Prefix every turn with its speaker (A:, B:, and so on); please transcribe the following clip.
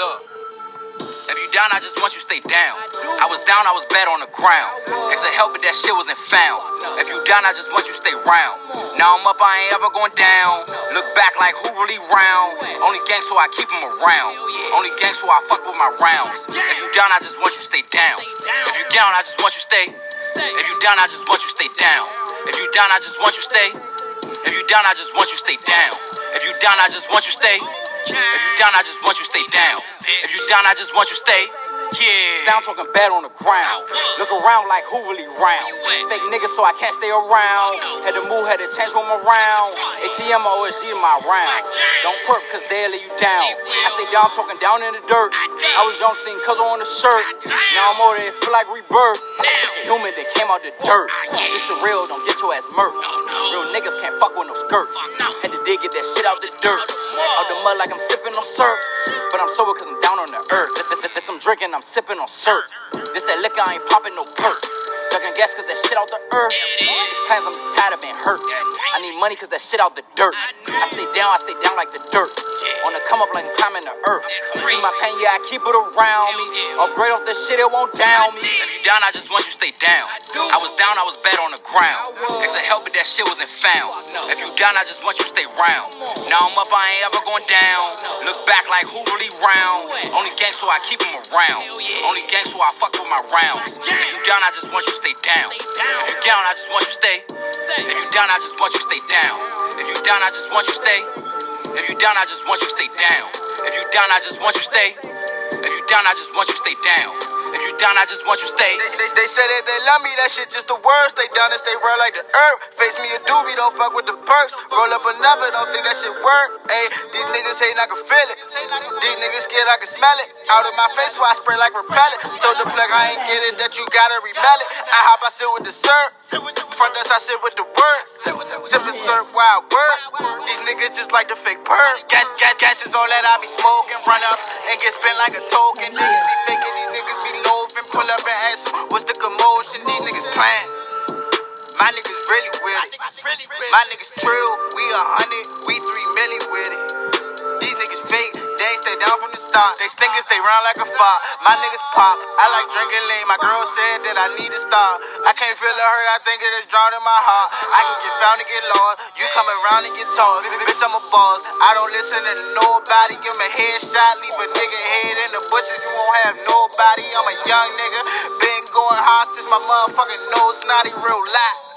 A: Look. If you down, I just want you stay down. I was down, I was bad on the ground. Said help, but that shit wasn't found. If you down, I just want you stay round. Now I'm up, I ain't ever going down. Look back like who really round. Only gang, so I keep them around. Only gang, so I fuck with my rounds. If you down, I just want you stay down. If you down, I just want you stay. If you down, I just want you stay down. If you down, I just want you stay. If you down, I just want you stay down. If you down, I just want you stay. If you down, I just want you stay down. If you down, I just want you stay. Yeah. Down talking bad on the ground. Look around like who really round. Fake niggas so I can't stay around. Had to move, had to change room around. ATM OSG in my round. Don't perk cause they'll lay you down. I say down talking down in the dirt. I was young seeing cuz I on the shirt. Now I'm older, it feel like rebirth. Human that came out the dirt. This shit real, don't get your ass murked. Real niggas can't fuck with no skirts. Get that shit out the dirt. Out the mud like I'm sipping on syrup. But I'm sober cause I'm down on the earth. This, this, this, I'm drinking, I'm sipping on syrup. This that liquor, I ain't popping no perk. Ducking gas cause that shit out the earth. Times I'm just tired of being hurt. I need money cause that shit out the dirt. I stay down, I stay down like the dirt. On the come up like I'm climbing the earth. You see my pain, yeah, I keep it around me. Upgrade off this shit, it won't down me. If you down, I just want you to stay down. I was down, I was bad on the ground. They said help, but that shit wasn't found. If you down, I just want you to stay round. Now I'm up, I ain't ever going down. Look back like who really round. Only gang, so I keep them around. Only gang, so I fuck with my rounds. If you down, I just want you to stay down. If you down, I just want you to stay. If you down, I just want you to stay down. If you down, I just want you stay. If you down, I just want you stay down. If you down, I just want you stay. If you down, I just want you stay down. If you down, I just want you stay.
B: They, they, they say that they love me, that shit just the worst. They down and stay real like the earth. Face me a doobie, don't fuck with the perks. Roll up another, don't think that shit work. Ayy, these niggas hating, I can feel it. These niggas scared, I can smell it. Out of my face, so I spray like repellent. Told the plug I ain't get it, that you gotta remell it. I hop, I sit with the syrup. Front us, I sit with the words. Sipping syrup, wild word. These niggas just like the fake perk. Gas, gas, gas is all that I be smoking. Run up and get spent like a token. Niggas commotion? These niggas playing. My niggas really with it. My niggas trill, we a hundred, we three milli with it. These niggas fake, they stay down from the start. They stink and stay round like a fire. My niggas pop, I like drinking lean. My girl said that I need to stop. I can't feel the hurt, I think it is drowned in my heart. I can get found and get lost. You come around and get tossed. Bitch, I'm a boss. I don't listen to nobody. Give him a headshot, leave a nigga head in the bushes. You won't have nobody. I'm a young nigga. Been going hard since my motherfucking nose snotty real life.